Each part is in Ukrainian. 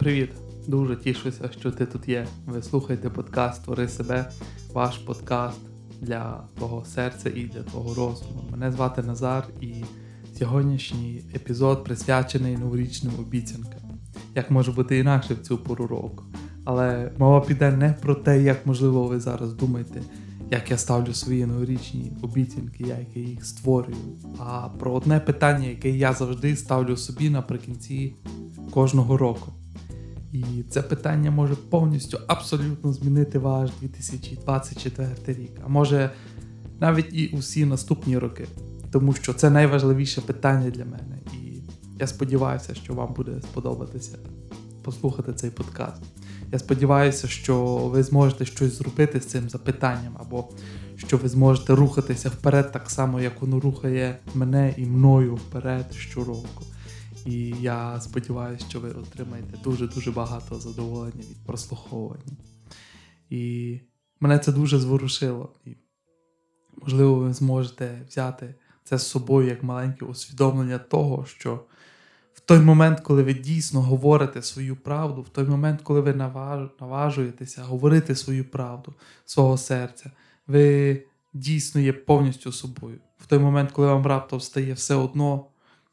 Привіт! Дуже тішуся, що ти тут є. Ви слухаєте подкаст Твори себе, ваш подкаст для твого серця і для твого розуму. Мене звати Назар, і сьогоднішній епізод присвячений новорічним обіцянкам. Як може бути інакше в цю пору року. Але мова піде не про те, як можливо ви зараз думаєте, як я ставлю свої новорічні обіцянки, як я їх створюю, а про одне питання, яке я завжди ставлю собі наприкінці кожного року. І це питання може повністю абсолютно змінити ваш 2024 рік, а може навіть і усі наступні роки. Тому що це найважливіше питання для мене. І я сподіваюся, що вам буде сподобатися послухати цей подкаст. Я сподіваюся, що ви зможете щось зробити з цим запитанням, або що ви зможете рухатися вперед, так само, як воно рухає мене і мною вперед щороку. І я сподіваюся, що ви отримаєте дуже-дуже багато задоволення від прослуховування. І мене це дуже зворушило. І, можливо, ви зможете взяти це з собою як маленьке усвідомлення того, що в той момент, коли ви дійсно говорите свою правду, в той момент, коли ви наважуєтеся говорити свою правду свого серця, ви дійсно є повністю собою. В той момент, коли вам раптом стає все одно,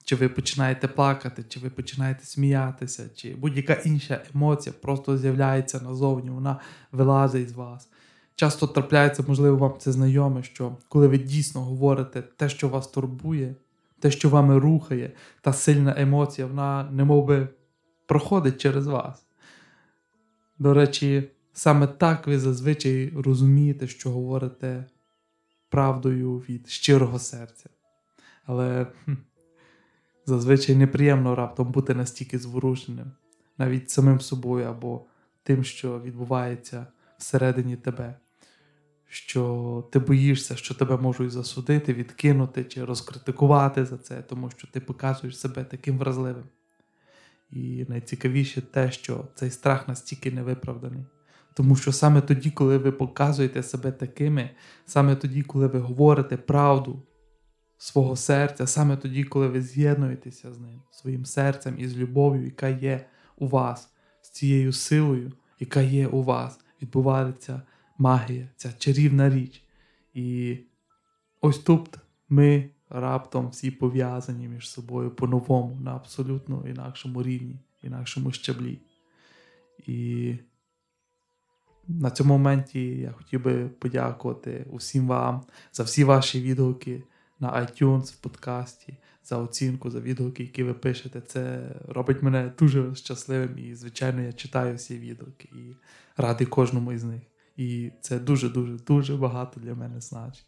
чи ви починаєте плакати, чи ви починаєте сміятися, чи будь-яка інша емоція просто з'являється назовні, вона вилазить з вас. Часто трапляється, можливо, вам це знайоме, що коли ви дійсно говорите те, що вас турбує, те, що вами рухає, та сильна емоція, вона немов би проходить через вас. До речі, саме так ви зазвичай розумієте, що говорите правдою від щирого серця. Але зазвичай неприємно раптом бути настільки зворушеним, навіть самим собою або тим, що відбувається всередині тебе, що ти боїшся, що тебе можуть засудити, відкинути чи розкритикувати за це, тому що ти показуєш себе таким вразливим. І найцікавіше те, що цей страх настільки невиправданий. Тому що саме тоді, коли ви показуєте себе такими, саме тоді, коли ви говорите правду свого серця, саме тоді, коли ви з'єднуєтеся з ним, своїм серцем і з любов'ю, яка є у вас, з цією силою, яка є у вас, відбувається магія, ця чарівна річ. І ось тут ми раптом всі пов'язані між собою по-новому, на абсолютно інакшому рівні, інакшому щаблі. І на цьому моменті я хотів би подякувати усім вам за всі ваші відгуки на iTunes в подкасті, за оцінку, за відгуки, які ви пишете. Це робить мене дуже щасливим. І, звичайно, я читаю всі відгуки і радий кожному із них. І це дуже-дуже дуже багато для мене значить.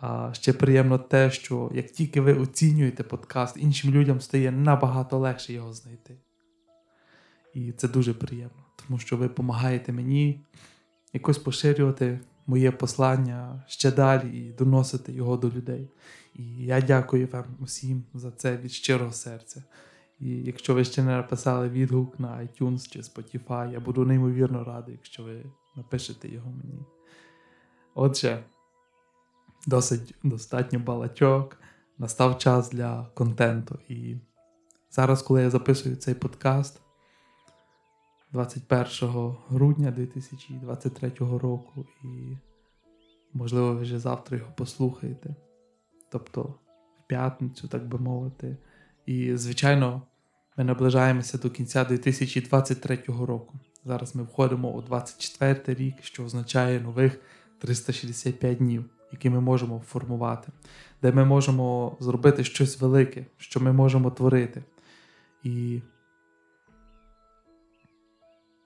А ще приємно те, що як тільки ви оцінюєте подкаст, іншим людям стає набагато легше його знайти. І це дуже приємно, тому що ви допомагаєте мені якось поширювати моє послання ще далі і доносити його до людей. І я дякую вам усім за це від щирого серця. І якщо ви ще не написали відгук на iTunes чи Spotify, я буду неймовірно радий, якщо ви напишете його мені. Отже, досить достатньо балачок, настав час для контенту. І зараз, коли я записую цей подкаст 21 грудня 2023 року, і, можливо, ви вже завтра його послухаєте, тобто в п'ятницю, так би мовити. І, звичайно, ми наближаємося до кінця 2023 року. Зараз ми входимо у 24 рік, що означає нових 365 днів, які ми можемо формувати, де ми можемо зробити щось велике, що ми можемо творити. І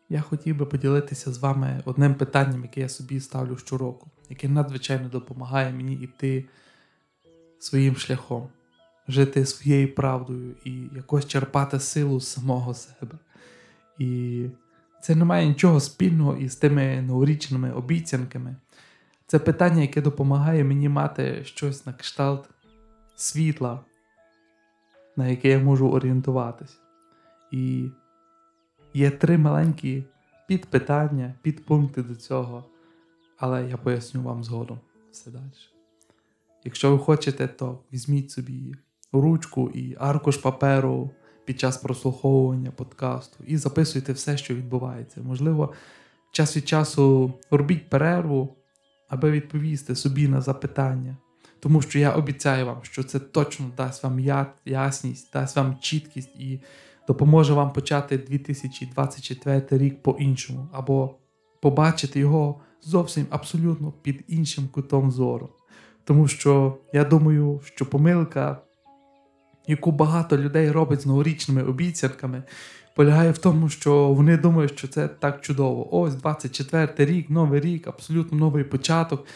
я хотів би поділитися з вами одним питанням, яке я собі ставлю щороку, яке надзвичайно допомагає мені йти своїм шляхом, жити своєю правдою і якось черпати силу самого себе. І це не має нічого спільного із тими новорічними обіцянками. Це питання, яке допомагає мені мати щось на кшталт світла, на яке я можу орієнтуватися. І є три маленькі підпитання, підпункти до цього, але я поясню вам згодом все далі. Якщо ви хочете, то візьміть собі ручку і аркуш паперу, під час прослуховування подкасту і записуйте все, що відбувається. Можливо, час від часу робіть перерву, аби відповісти собі на запитання. Тому що я обіцяю вам, що це точно дасть вам ясність, дасть вам чіткість і допоможе вам почати 2024 рік по-іншому, або побачити його зовсім абсолютно під іншим кутом зору. Тому що я думаю, що помилка, яку багато людей робить з новорічними обіцянками, полягає в тому, що вони думають, що це так чудово. Ось 24 рік, новий рік, абсолютно новий початок.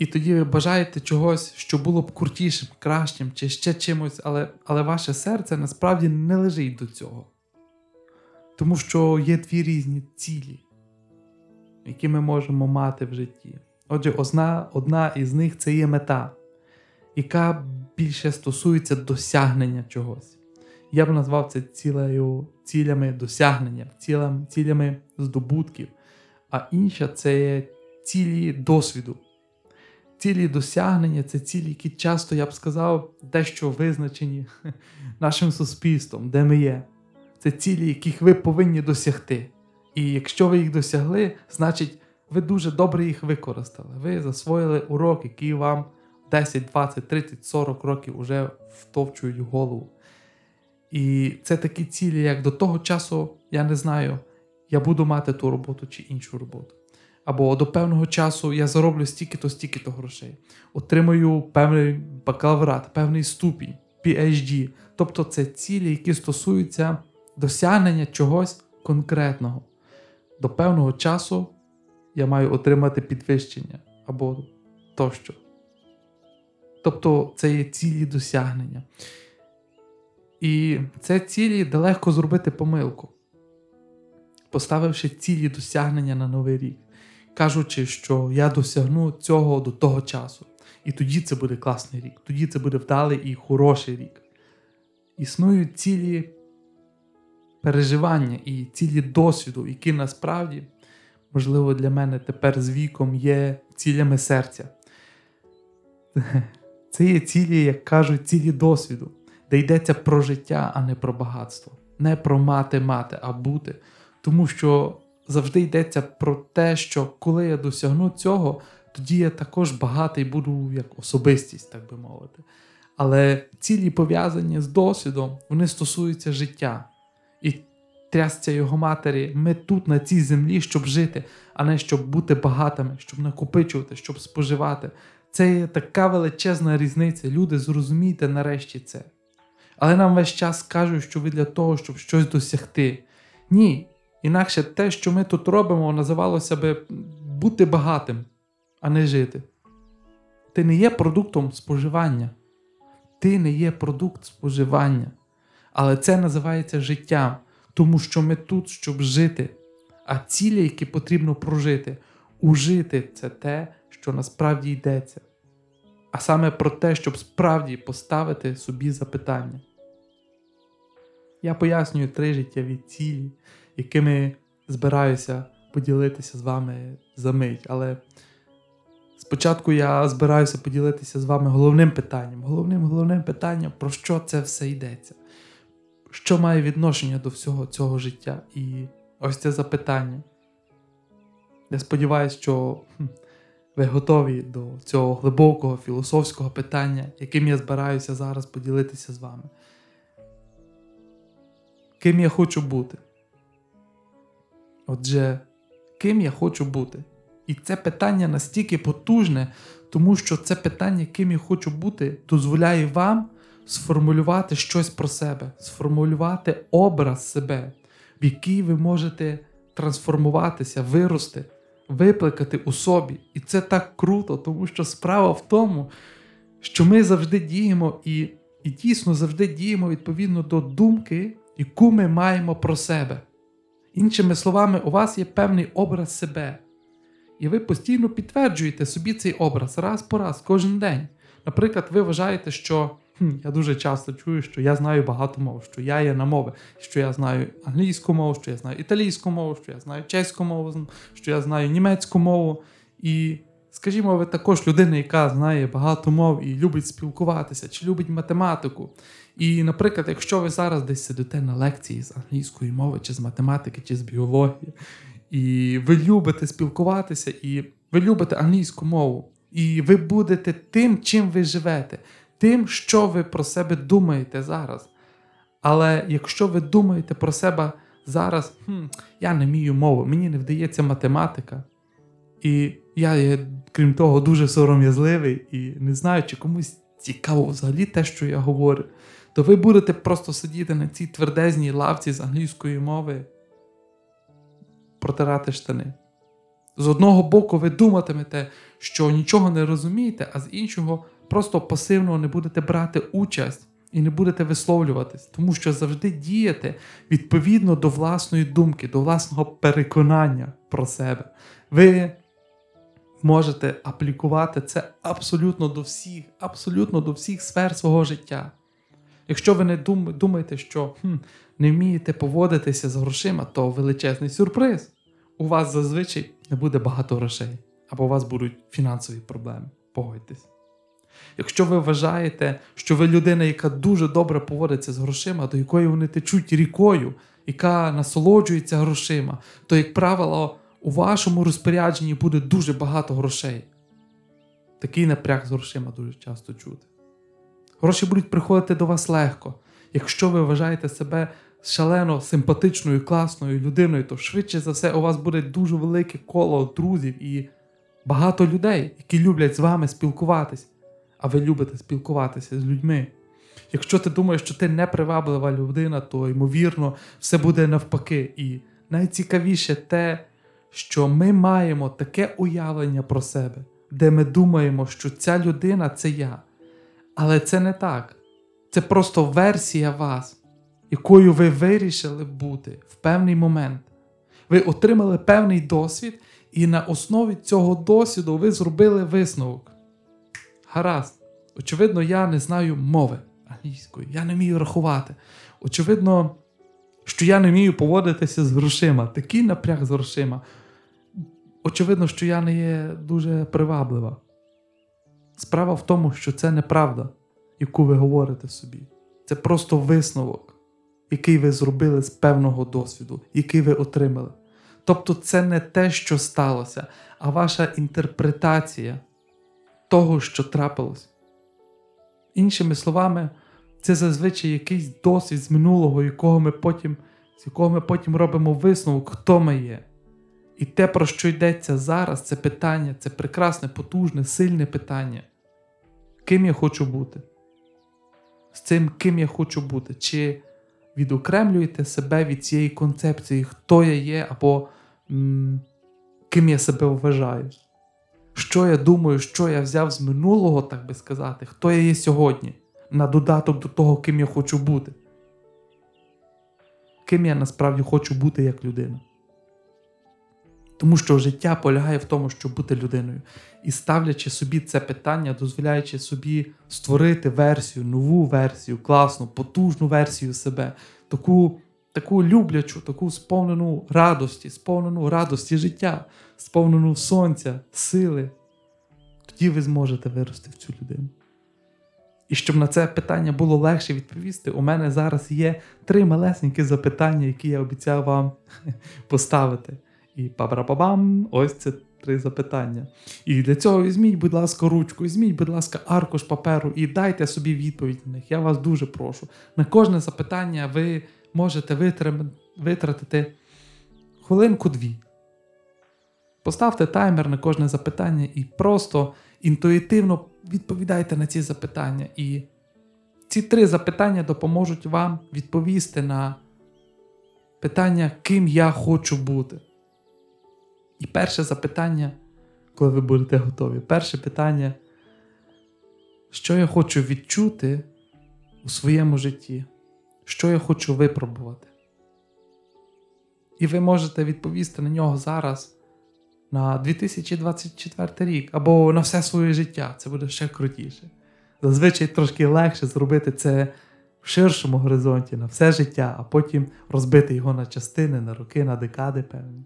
І тоді ви бажаєте чогось, що було б крутішим, кращим чи ще чимось, але але ваше серце насправді не лежить до цього. Тому що є дві різні цілі, які ми можемо мати в житті. Отже, одна, одна із них це є мета, яка більше стосується досягнення чогось. Я б назвав це цілею, цілями досягнення, цілями, цілями здобутків, а інша це є цілі досвіду. Цілі досягнення це цілі, які часто, я б сказав, дещо визначені нашим суспільством, де ми є. Це цілі, яких ви повинні досягти. І якщо ви їх досягли, значить ви дуже добре їх використали. Ви засвоїли урок, який вам 10, 20, 30, 40 років вже втовчують голову. І це такі цілі, як до того часу, я не знаю, я буду мати ту роботу чи іншу роботу. Або до певного часу я зароблю стільки-то, стільки-то грошей, отримаю певний бакалаврат, певний ступінь, PhD. Тобто це цілі, які стосуються досягнення чогось конкретного. До певного часу я маю отримати підвищення або тощо. Тобто це є цілі досягнення. І це цілі де легко зробити помилку, поставивши цілі досягнення на новий рік, кажучи, що я досягну цього до того часу. І тоді це буде класний рік, тоді це буде вдалий і хороший рік. Існують цілі переживання і цілі досвіду, які насправді можливо, для мене тепер з віком є цілями серця. Це є цілі, як кажуть, цілі досвіду, де йдеться про життя, а не про багатство. Не про мати-мати, а бути. Тому що завжди йдеться про те, що коли я досягну цього, тоді я також багатий буду як особистість, так би мовити. Але цілі пов'язані з досвідом, вони стосуються життя. І трясця його матері, ми тут, на цій землі, щоб жити, а не щоб бути багатими, щоб накопичувати, щоб споживати. Це є така величезна різниця. Люди, зрозумійте нарешті це. Але нам весь час кажуть, що ви для того, щоб щось досягти. Ні. Інакше те, що ми тут робимо, називалося би бути багатим, а не жити. Ти не є продуктом споживання. Ти не є продукт споживання. Але це називається життям тому що ми тут, щоб жити. А цілі, які потрібно прожити, ужити це те, що насправді йдеться. А саме про те, щоб справді поставити собі запитання. Я пояснюю три життєві цілі, якими збираюся поділитися з вами за мить. Але спочатку я збираюся поділитися з вами головним питанням. Головним головним питанням, про що це все йдеться що має відношення до всього цього життя? І ось це запитання. Я сподіваюся, що ви готові до цього глибокого філософського питання, яким я збираюся зараз поділитися з вами. Ким я хочу бути? Отже, ким я хочу бути? І це питання настільки потужне, тому що це питання, ким я хочу бути, дозволяє вам сформулювати щось про себе, сформулювати образ себе, в який ви можете трансформуватися, вирости, випликати у собі. І це так круто, тому що справа в тому, що ми завжди діємо і, і дійсно завжди діємо відповідно до думки, яку ми маємо про себе. Іншими словами, у вас є певний образ себе. І ви постійно підтверджуєте собі цей образ раз по раз, кожен день. Наприклад, ви вважаєте, що я дуже часто чую, що я знаю багато мов, що я є на мови, що я знаю англійську мову, що я знаю італійську мову, що я знаю чеську мову, що я знаю німецьку мову. І скажімо, ви також людина, яка знає багато мов і любить спілкуватися, чи любить математику. І, наприклад, якщо ви зараз десь сидите на лекції з англійської мови, чи з математики, чи з біології, і ви любите спілкуватися, і ви любите англійську мову, і ви будете тим, чим ви живете, тим, що ви про себе думаєте зараз. Але якщо ви думаєте про себе зараз, хм, я не вмію мову, мені не вдається математика, і я є, крім того, дуже сором'язливий і не знаю, чи комусь цікаво взагалі те, що я говорю, то ви будете просто сидіти на цій твердезній лавці з англійської мови, протирати штани. З одного боку, ви думатимете, що нічого не розумієте, а з іншого просто пасивно не будете брати участь і не будете висловлюватись, тому що завжди дієте відповідно до власної думки, до власного переконання про себе. Ви можете аплікувати це абсолютно до всіх, абсолютно до всіх сфер свого життя. Якщо ви не думаєте, що хм, не вмієте поводитися з грошима, то величезний сюрприз. У вас зазвичай не буде багато грошей, або у вас будуть фінансові проблеми. Погодьтесь. Якщо ви вважаєте, що ви людина, яка дуже добре поводиться з грошима, до якої вони течуть рікою, яка насолоджується грошима, то, як правило, у вашому розпорядженні буде дуже багато грошей. Такий напряг з грошима дуже часто чути. Гроші будуть приходити до вас легко. Якщо ви вважаєте себе шалено симпатичною, класною людиною, то швидше за все у вас буде дуже велике коло друзів і багато людей, які люблять з вами спілкуватись, а ви любите спілкуватися з людьми. Якщо ти думаєш, що ти неприваблива людина, то ймовірно все буде навпаки. І найцікавіше те, що ми маємо таке уявлення про себе, де ми думаємо, що ця людина це я. Але це не так. Це просто версія вас, якою ви вирішили бути в певний момент. Ви отримали певний досвід, і на основі цього досвіду ви зробили висновок. Гаразд, очевидно, я не знаю мови англійської, я не вмію рахувати. Очевидно, що я не вмію поводитися з грошима. Такий напряг з грошима. Очевидно, що я не є дуже приваблива. Справа в тому, що це неправда, яку ви говорите собі. Це просто висновок, який ви зробили з певного досвіду, який ви отримали. Тобто, це не те, що сталося, а ваша інтерпретація того, що трапилось. Іншими словами, це зазвичай якийсь досвід з минулого, якого ми потім, з якого ми потім робимо висновок, хто ми є. І те, про що йдеться зараз, це питання, це прекрасне, потужне, сильне питання. Ким я хочу бути? З цим, ким я хочу бути? Чи відокремлюєте себе від цієї концепції, хто я є, або м- ким я себе вважаю? Що я думаю, що я взяв з минулого, так би сказати, хто я є сьогодні, на додаток до того, ким я хочу бути? Ким я насправді хочу бути як людина? Тому що життя полягає в тому, щоб бути людиною. І ставлячи собі це питання, дозволяючи собі створити версію, нову версію, класну, потужну версію себе, таку таку люблячу, таку сповнену радості, сповнену радості життя, сповнену сонця, сили, тоді ви зможете вирости в цю людину. І щоб на це питання було легше відповісти, у мене зараз є три малесенькі запитання, які я обіцяв вам поставити. І па-бра-ба-бам, ось це три запитання. І для цього візьміть, будь ласка, ручку, візьміть, будь ласка, аркуш паперу і дайте собі відповідь на них. Я вас дуже прошу. На кожне запитання ви можете витратити хвилинку-дві. Поставте таймер на кожне запитання і просто інтуїтивно відповідайте на ці запитання. І ці три запитання допоможуть вам відповісти на питання, ким я хочу бути. І перше запитання, коли ви будете готові, перше питання, що я хочу відчути у своєму житті, що я хочу випробувати. І ви можете відповісти на нього зараз на 2024 рік або на все своє життя. Це буде ще крутіше. Зазвичай трошки легше зробити це в ширшому горизонті на все життя, а потім розбити його на частини, на роки, на декади певні.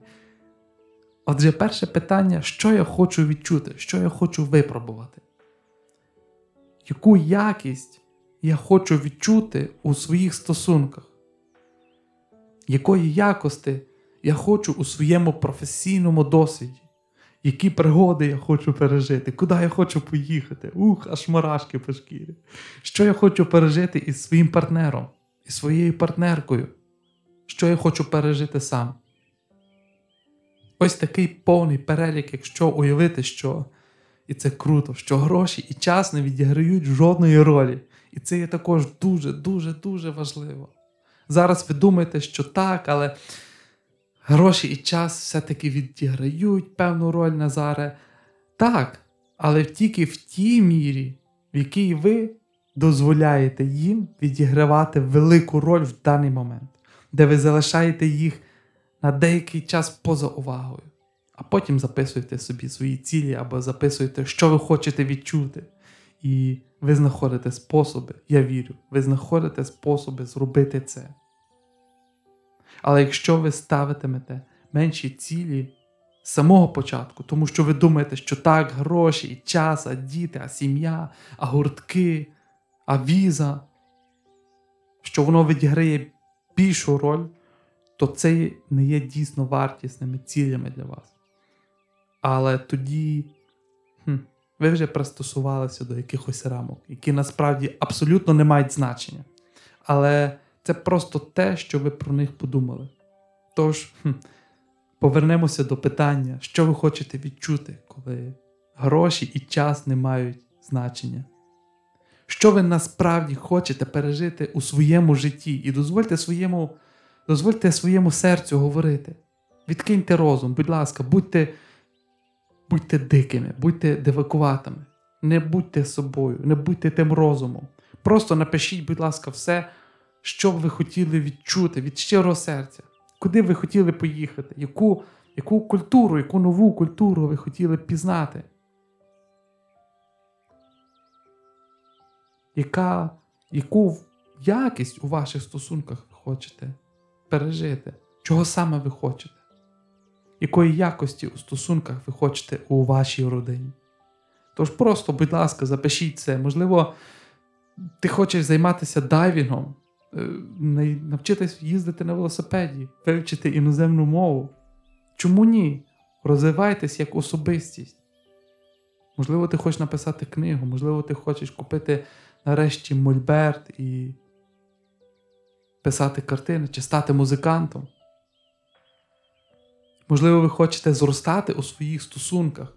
Отже, перше питання: що я хочу відчути, що я хочу випробувати? Яку якість я хочу відчути у своїх стосунках? Якої якості я хочу у своєму професійному досвіді? Які пригоди я хочу пережити, куди я хочу поїхати? Ух, аж мурашки по шкірі. Що я хочу пережити із своїм партнером, із своєю партнеркою? Що я хочу пережити сам? Ось такий повний перелік, якщо уявити, що і це круто, що гроші і час не відіграють жодної ролі. І це є також дуже-дуже дуже важливо. Зараз ви думаєте, що так, але гроші і час все-таки відіграють певну роль Назаре. Так, але тільки в тій мірі, в якій ви дозволяєте їм відігравати велику роль в даний момент, де ви залишаєте їх на деякий час поза увагою, а потім записуєте собі свої цілі або записуєте, що ви хочете відчути. І ви знаходите способи, я вірю, ви знаходите способи зробити це. Але якщо ви ставитимете менші цілі з самого початку, тому що ви думаєте, що так, гроші, і час, а діти, а сім'я, а гуртки, а віза, що воно відіграє більшу роль, то це не є дійсно вартісними цілями для вас. Але тоді хм, ви вже пристосувалися до якихось рамок, які насправді абсолютно не мають значення. Але це просто те, що ви про них подумали. Тож, хм, повернемося до питання, що ви хочете відчути, коли гроші і час не мають значення. Що ви насправді хочете пережити у своєму житті, і дозвольте своєму дозвольте своєму серцю говорити. Відкиньте розум, будь ласка, будьте будьте дикими, будьте дивакуватими, не будьте собою, не будьте тим розумом. Просто напишіть, будь ласка, все, що б ви хотіли відчути від щирого серця, куди ви хотіли поїхати, яку, яку культуру, яку нову культуру ви хотіли пізнати. Яка, Яку якість у ваших стосунках хочете пережити? Чого саме ви хочете? Якої якості у стосунках ви хочете у вашій родині? Тож просто, будь ласка, запишіть це. Можливо, ти хочеш займатися дайвінгом, е, навчитись їздити на велосипеді, вивчити іноземну мову. Чому ні? Розвивайтесь як особистість. Можливо, ти хочеш написати книгу, можливо, ти хочеш купити нарешті мольберт і писати картини чи стати музикантом. Можливо, ви хочете зростати у своїх стосунках.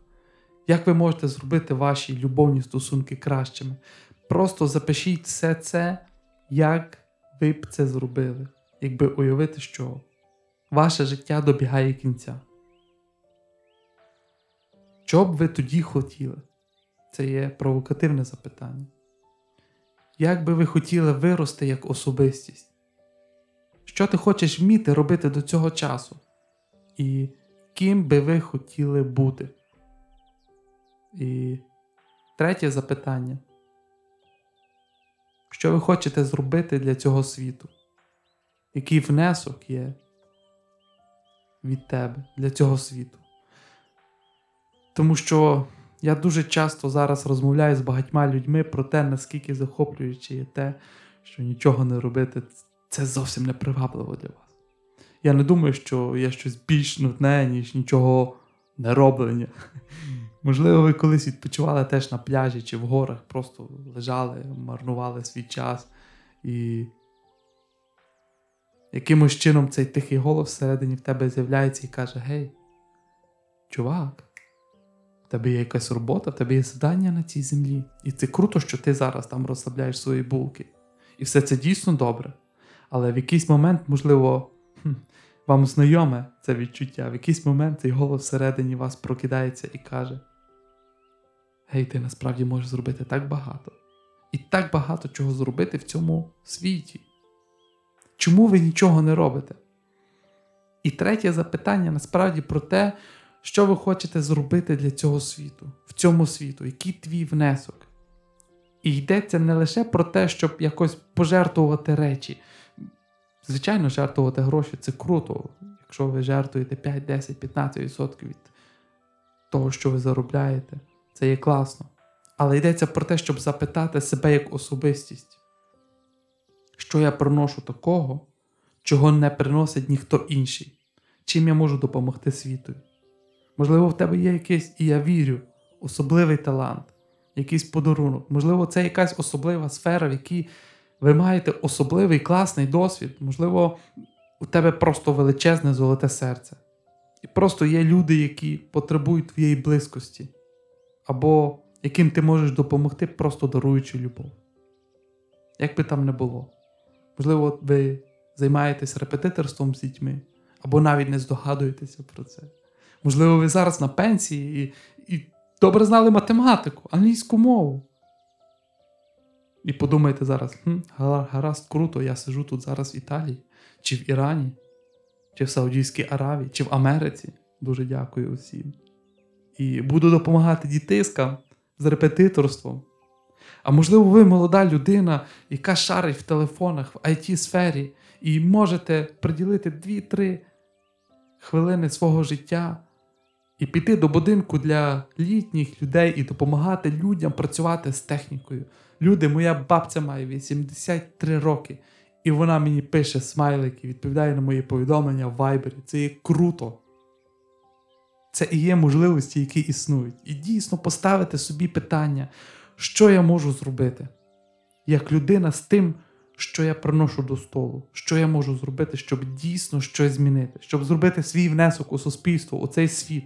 Як ви можете зробити ваші любовні стосунки кращими? Просто запишіть все це, як ви б це зробили, якби уявити, що ваше життя добігає кінця. Що б ви тоді хотіли? Це є провокативне запитання. Як би ви хотіли вирости як особистість? Що ти хочеш вміти робити до цього часу? І ким би ви хотіли бути? І третє запитання. Що ви хочете зробити для цього світу? Який внесок є від тебе для цього світу? Тому що я дуже часто зараз розмовляю з багатьма людьми про те, наскільки захоплююче є те, що нічого не робити, це зовсім не привабливо для вас. Я не думаю, що є щось більш нудне, ніж нічого не роблення. Можливо, ви колись відпочивали теж на пляжі чи в горах, просто лежали, марнували свій час. І якимось чином цей тихий голос всередині в тебе з'являється і каже: Гей, чувак, в тебе є якась робота, в тебе є завдання на цій землі. І це круто, що ти зараз там розслабляєш свої булки. І все це дійсно добре. Але в якийсь момент, можливо, вам знайоме це відчуття, в якийсь момент цей голос всередині вас прокидається і каже: Гей, ти насправді можеш зробити так багато. І так багато чого зробити в цьому світі. Чому ви нічого не робите? І третє запитання насправді про те, що ви хочете зробити для цього світу, в цьому світу, який твій внесок. І йдеться не лише про те, щоб якось пожертвувати речі. Звичайно, жертвувати гроші це круто. Якщо ви жертвуєте 5, 10, 15% від того, що ви заробляєте, це є класно. Але йдеться про те, щоб запитати себе як особистість, що я приношу такого, чого не приносить ніхто інший, чим я можу допомогти світу. Можливо, в тебе є якийсь, і я вірю, особливий талант, якийсь подарунок. Можливо, це якась особлива сфера, в якій ви маєте особливий класний досвід. Можливо, у тебе просто величезне золоте серце. І просто є люди, які потребують твоєї близькості, або яким ти можеш допомогти, просто даруючи любов. Як би там не було. Можливо, ви займаєтесь репетиторством з дітьми, або навіть не здогадуєтеся про це. Можливо, ви зараз на пенсії і, і добре знали математику, англійську мову. І подумайте зараз, хм, гаразд, круто, я сижу тут зараз в Італії, чи в Ірані, чи в Саудівській Аравії, чи в Америці. Дуже дякую усім. І буду допомагати дітискам з репетиторством. А можливо, ви молода людина, яка шарить в телефонах в it сфері і можете приділити 2-3 хвилини свого життя і піти до будинку для літніх людей і допомагати людям працювати з технікою. Люди, моя бабця має 83 роки, і вона мені пише смайлики, відповідає на мої повідомлення в Вайбері. Це є круто. Це і є можливості, які існують. І дійсно поставити собі питання, що я можу зробити як людина з тим, що я приношу до столу, що я можу зробити, щоб дійсно щось змінити, щоб зробити свій внесок у суспільство, у цей світ.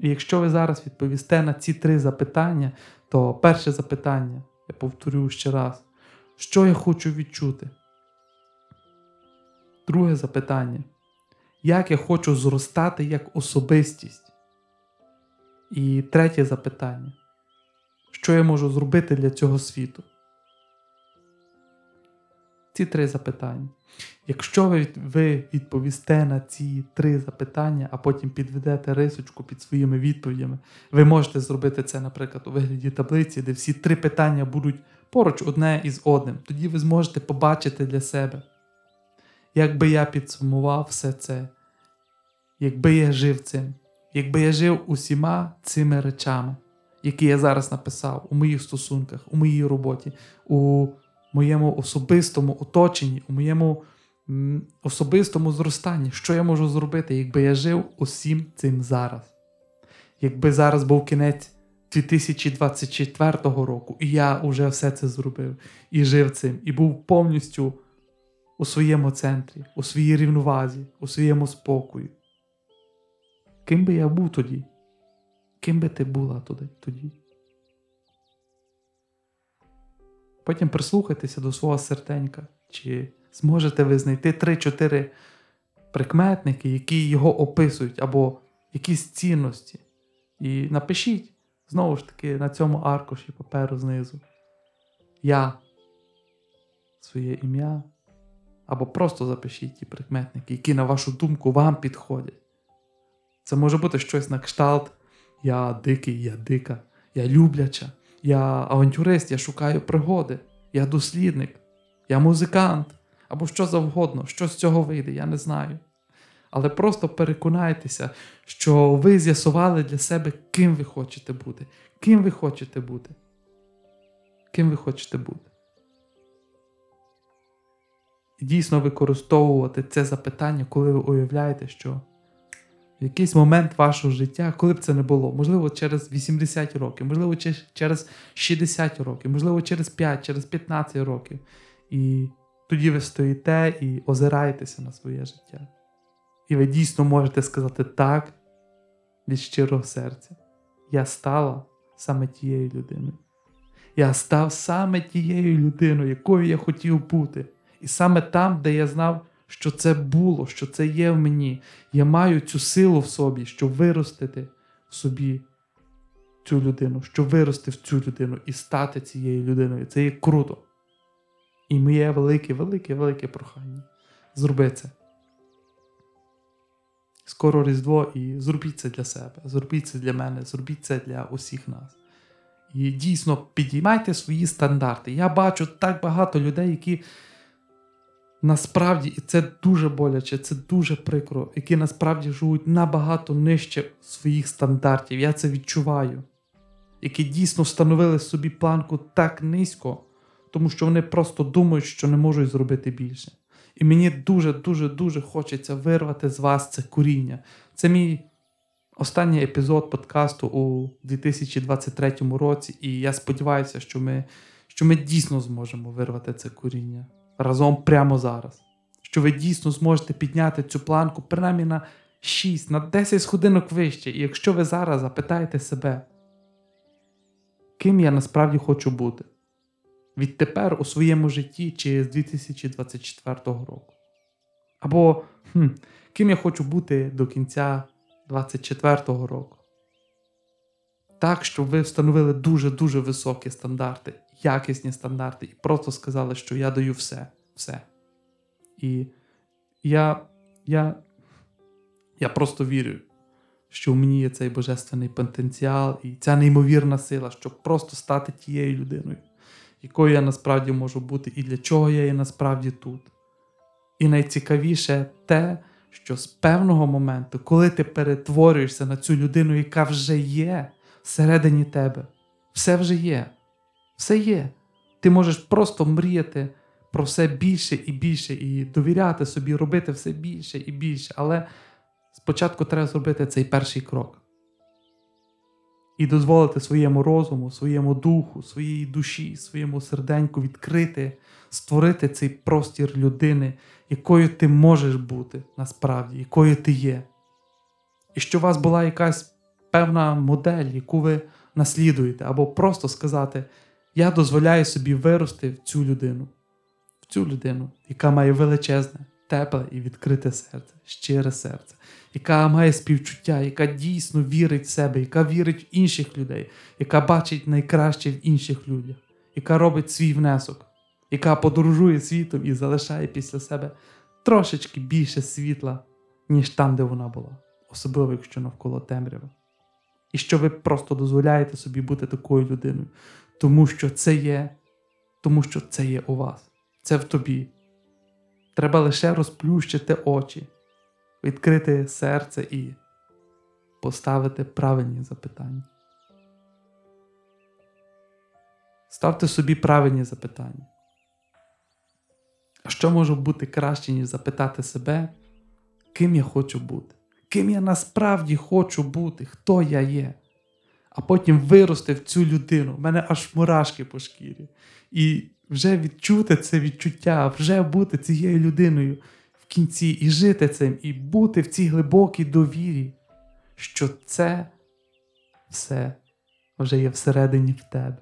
І якщо ви зараз відповісте на ці три запитання, то перше запитання, я повторю ще раз, що я хочу відчути? Друге запитання, як я хочу зростати як особистість? І третє запитання, що я можу зробити для цього світу? Ці три запитання. Якщо ви відповісте на ці три запитання, а потім підведете рисочку під своїми відповідями, ви можете зробити це, наприклад, у вигляді таблиці, де всі три питання будуть поруч одне із одним. Тоді ви зможете побачити для себе, якби я підсумував все це, якби я жив цим, якби я жив усіма цими речами, які я зараз написав у моїх стосунках, у моїй роботі, у моєму особистому оточенні, у моєму особистому зростанні, що я можу зробити, якби я жив усім цим зараз. Якби зараз був кінець 2024 року, і я вже все це зробив, і жив цим, і був повністю у своєму центрі, у своїй рівновазі, у своєму спокої. Ким би я був тоді? Ким би ти була тоді? Потім прислухайтеся до свого серденька, чи зможете ви знайти 3-4 прикметники, які його описують, або якісь цінності. І напишіть, знову ж таки, на цьому аркуші паперу знизу. Я своє ім'я. Або просто запишіть ті прикметники, які, на вашу думку, вам підходять. Це може бути щось на кшталт. Я дикий, я дика, я любляча, я авантюрист, я шукаю пригоди, я дослідник, я музикант, або що завгодно, що з цього вийде, я не знаю. Але просто переконайтеся, що ви з'ясували для себе, ким ви хочете бути, ким ви хочете бути. Ким ви хочете бути. І дійсно використовувати це запитання, коли ви уявляєте, що якийсь момент вашого життя, коли б це не було, можливо, через 80 років, можливо, через 60 років, можливо, через 5, через 15 років. І тоді ви стоїте і озираєтеся на своє життя. І ви дійсно можете сказати так від щирого серця. Я стала саме тією людиною. Я став саме тією людиною, якою я хотів бути. І саме там, де я знав, що це було, що це є в мені. Я маю цю силу в собі, щоб виростити в собі цю людину, щоб вирости в цю людину і стати цією людиною. Це є круто. І моє велике, велике, велике прохання. Зроби це. Скоро Різдво і зробіть це для себе, зробіть це для мене, зробіть це для усіх нас. І дійсно підіймайте свої стандарти. Я бачу так багато людей, які насправді, і це дуже боляче, це дуже прикро, які насправді живуть набагато нижче своїх стандартів. Я це відчуваю. Які дійсно встановили собі планку так низько, тому що вони просто думають, що не можуть зробити більше. І мені дуже-дуже дуже хочеться вирвати з вас це коріння. Це мій останній епізод подкасту у 2023 році, і я сподіваюся, що ми, що ми дійсно зможемо вирвати це коріння разом прямо зараз. Що ви дійсно зможете підняти цю планку принаймні на 6, на 10 сходинок вище. І якщо ви зараз запитаєте себе, ким я насправді хочу бути відтепер у своєму житті чи з 2024 року. Або хм, ким я хочу бути до кінця 2024 року. Так, щоб ви встановили дуже-дуже високі стандарти, якісні стандарти, і просто сказали, що я даю все, все. І я, я, я просто вірю, що в мені є цей божественний потенціал і ця неймовірна сила, щоб просто стати тією людиною, якою я насправді можу бути, і для чого я є насправді тут. І найцікавіше те, що з певного моменту, коли ти перетворюєшся на цю людину, яка вже є всередині тебе, все вже є, все є. Ти можеш просто мріяти про все більше і більше, і довіряти собі, робити все більше і більше. Але спочатку треба зробити цей перший крок. І дозволити своєму розуму, своєму духу, своїй душі, своєму серденьку відкрити, створити цей простір людини, якою ти можеш бути насправді, якою ти є. І що у вас була якась певна модель, яку ви наслідуєте, або просто сказати: Я дозволяю собі вирости в цю людину, в цю людину, яка має величезне, тепле і відкрите серце, щире серце, яка має співчуття, яка дійсно вірить в себе, яка вірить в інших людей, яка бачить найкраще в інших людях, яка робить свій внесок, яка подорожує світом і залишає після себе трошечки більше світла, ніж там, де вона була, особливо якщо навколо темрява. І що ви просто дозволяєте собі бути такою людиною, тому що це є, тому що це є у вас, це в тобі. Треба лише розплющити очі, відкрити серце і поставити правильні запитання. Ставте собі правильні запитання. А що може бути краще, ніж запитати себе, ким я хочу бути? Ким я насправді хочу бути, хто я є? А потім вирости в цю людину. У мене аж мурашки по шкірі. І вже відчути це відчуття, вже бути цією людиною в кінці і жити цим, і бути в цій глибокій довірі, що це все вже є всередині в тебе.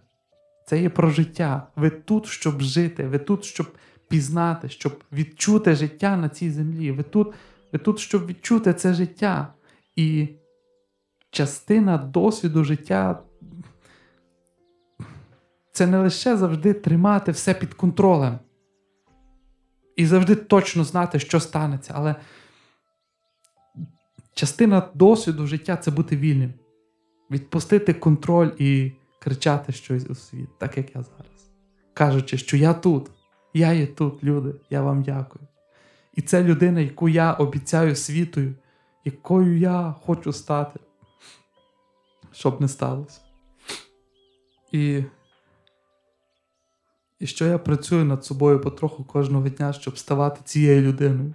Це є про життя. Ви тут, щоб жити, ви тут, щоб пізнати, щоб відчути життя на цій землі. Ви тут, ви тут, щоб відчути це життя. І частина досвіду життя це не лише завжди тримати все під контролем і завжди точно знати, що станеться, але частина досвіду життя це бути вільним, відпустити контроль і кричати щось у світ, так як я зараз. Кажучи, що я тут, я є тут, люди, я вам дякую. І це людина, яку я обіцяю світою, якою я хочу стати, щоб не сталося. І і що я працюю над собою потроху кожного дня, щоб ставати цією людиною.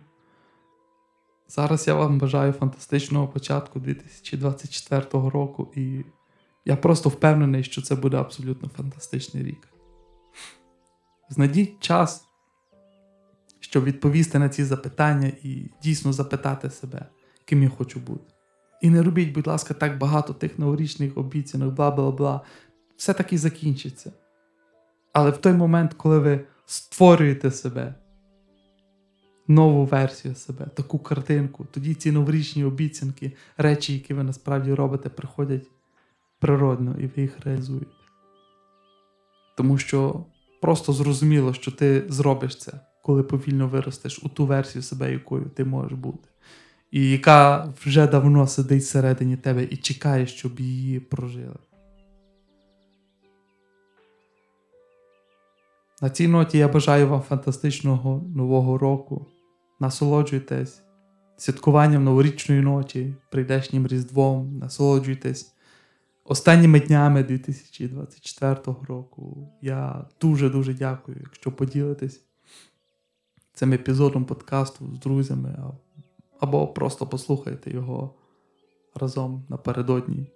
Зараз я вам бажаю фантастичного початку 2024 року, і я просто впевнений, що це буде абсолютно фантастичний рік. Знайдіть час, щоб відповісти на ці запитання і дійсно запитати себе, ким я хочу бути. І не робіть, будь ласка, так багато тих новорічних обіцянок, бла бла бла. Все таки закінчиться. Але в той момент, коли ви створюєте себе, нову версію себе, таку картинку, тоді ці новорічні обіцянки, речі, які ви насправді робите, приходять природно і ви їх реалізуєте. Тому що просто зрозуміло, що ти зробиш це, коли повільно виростеш у ту версію себе, якою ти можеш бути, і яка вже давно сидить всередині тебе і чекає, щоб її прожили. На цій ноті я бажаю вам фантастичного нового року. Насолоджуйтесь святкуванням новорічної ночі, прийдешнім Різдвом, насолоджуйтесь останніми днями 2024 року. Я дуже-дуже дякую, якщо поділитесь цим епізодом подкасту з друзями, або просто послухайте його разом напередодні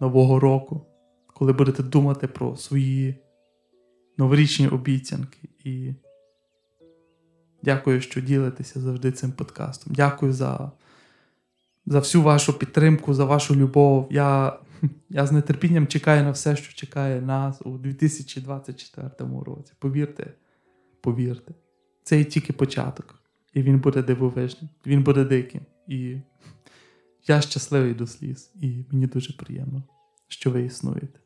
Нового року, коли будете думати про свої новорічні обіцянки. І дякую, що ділитеся завжди цим подкастом. Дякую за за всю вашу підтримку, за вашу любов. Я я з нетерпінням чекаю на все, що чекає нас у 2024 році. Повірте, повірте, це і тільки початок. І він буде дивовижним, він буде диким. І я щасливий до сліз, і мені дуже приємно, що ви існуєте.